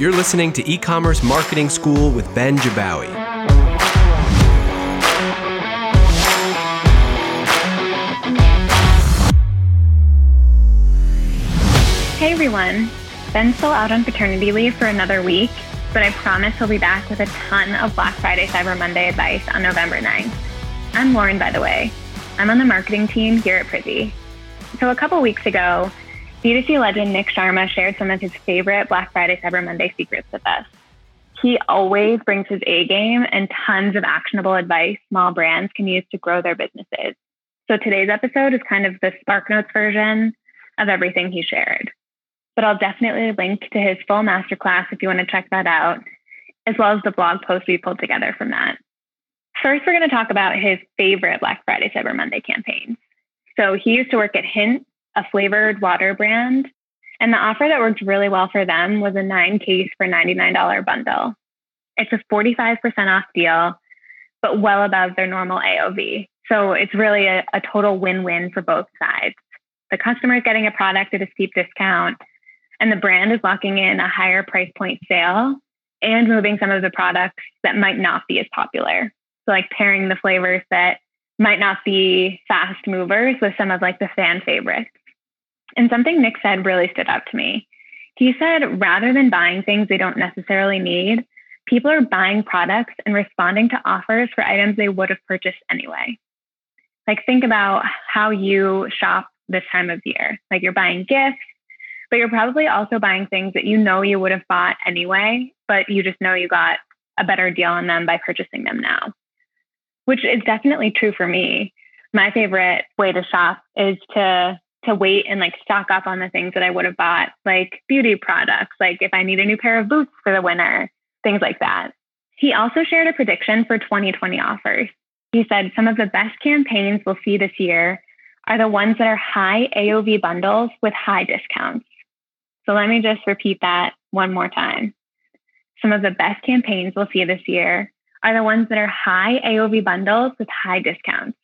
You're listening to E-commerce Marketing School with Ben Jabbawy. Hey everyone. Ben's still out on paternity leave for another week, but I promise he'll be back with a ton of Black Friday Cyber Monday advice on November 9th. I'm Lauren, by the way. I'm on the marketing team here at Privy. So a couple weeks ago, D2C legend Nick Sharma shared some of his favorite Black Friday Cyber Monday secrets with us. He always brings his A game and tons of actionable advice small brands can use to grow their businesses. So today's episode is kind of the SparkNotes version of everything he shared. But I'll definitely link to his full masterclass if you want to check that out, as well as the blog post we pulled together from that. First, we're going to talk about his favorite Black Friday Cyber Monday campaigns. So he used to work at Hint a flavored water brand. And the offer that worked really well for them was a nine case for $99 bundle. It's a 45% off deal, but well above their normal AOV. So it's really a, a total win win for both sides. The customer is getting a product at a steep discount, and the brand is locking in a higher price point sale and moving some of the products that might not be as popular. So, like pairing the flavors that might not be fast movers with some of like the fan favorites. And something Nick said really stood out to me. He said, rather than buying things they don't necessarily need, people are buying products and responding to offers for items they would have purchased anyway. Like, think about how you shop this time of year. Like, you're buying gifts, but you're probably also buying things that you know you would have bought anyway, but you just know you got a better deal on them by purchasing them now, which is definitely true for me. My favorite way to shop is to to wait and like stock up on the things that I would have bought, like beauty products, like if I need a new pair of boots for the winter, things like that. He also shared a prediction for 2020 offers. He said some of the best campaigns we'll see this year are the ones that are high AOV bundles with high discounts. So let me just repeat that one more time. Some of the best campaigns we'll see this year are the ones that are high AOV bundles with high discounts.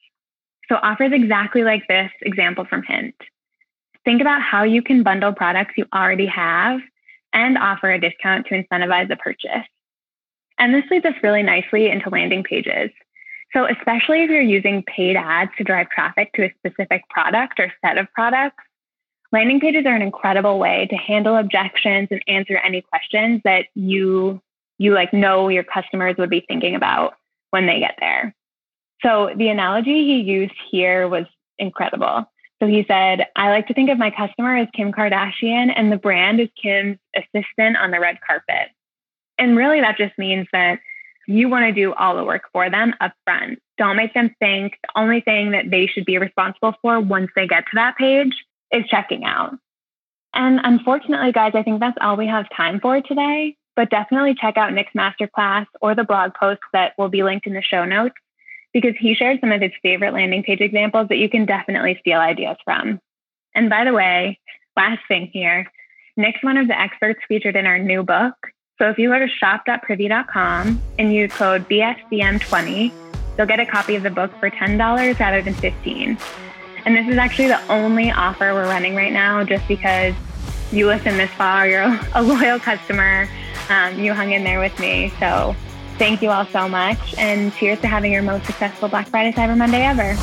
So offers exactly like this example from Hint. Think about how you can bundle products you already have and offer a discount to incentivize the purchase. And this leads us really nicely into landing pages. So, especially if you're using paid ads to drive traffic to a specific product or set of products, landing pages are an incredible way to handle objections and answer any questions that you you like know your customers would be thinking about when they get there. So the analogy he used here was incredible. So he said, I like to think of my customer as Kim Kardashian and the brand is Kim's assistant on the red carpet. And really, that just means that you want to do all the work for them up front. Don't make them think the only thing that they should be responsible for once they get to that page is checking out. And unfortunately, guys, I think that's all we have time for today. But definitely check out Nick's masterclass or the blog post that will be linked in the show notes because he shared some of his favorite landing page examples that you can definitely steal ideas from. And by the way, last thing here, Nick's one of the experts featured in our new book. So if you go to shop.privy.com and use code BFCM20, you'll get a copy of the book for $10 rather than 15 And this is actually the only offer we're running right now just because you listen this far, you're a loyal customer, um, you hung in there with me. So Thank you all so much, and cheers to having your most successful Black Friday Cyber Monday ever.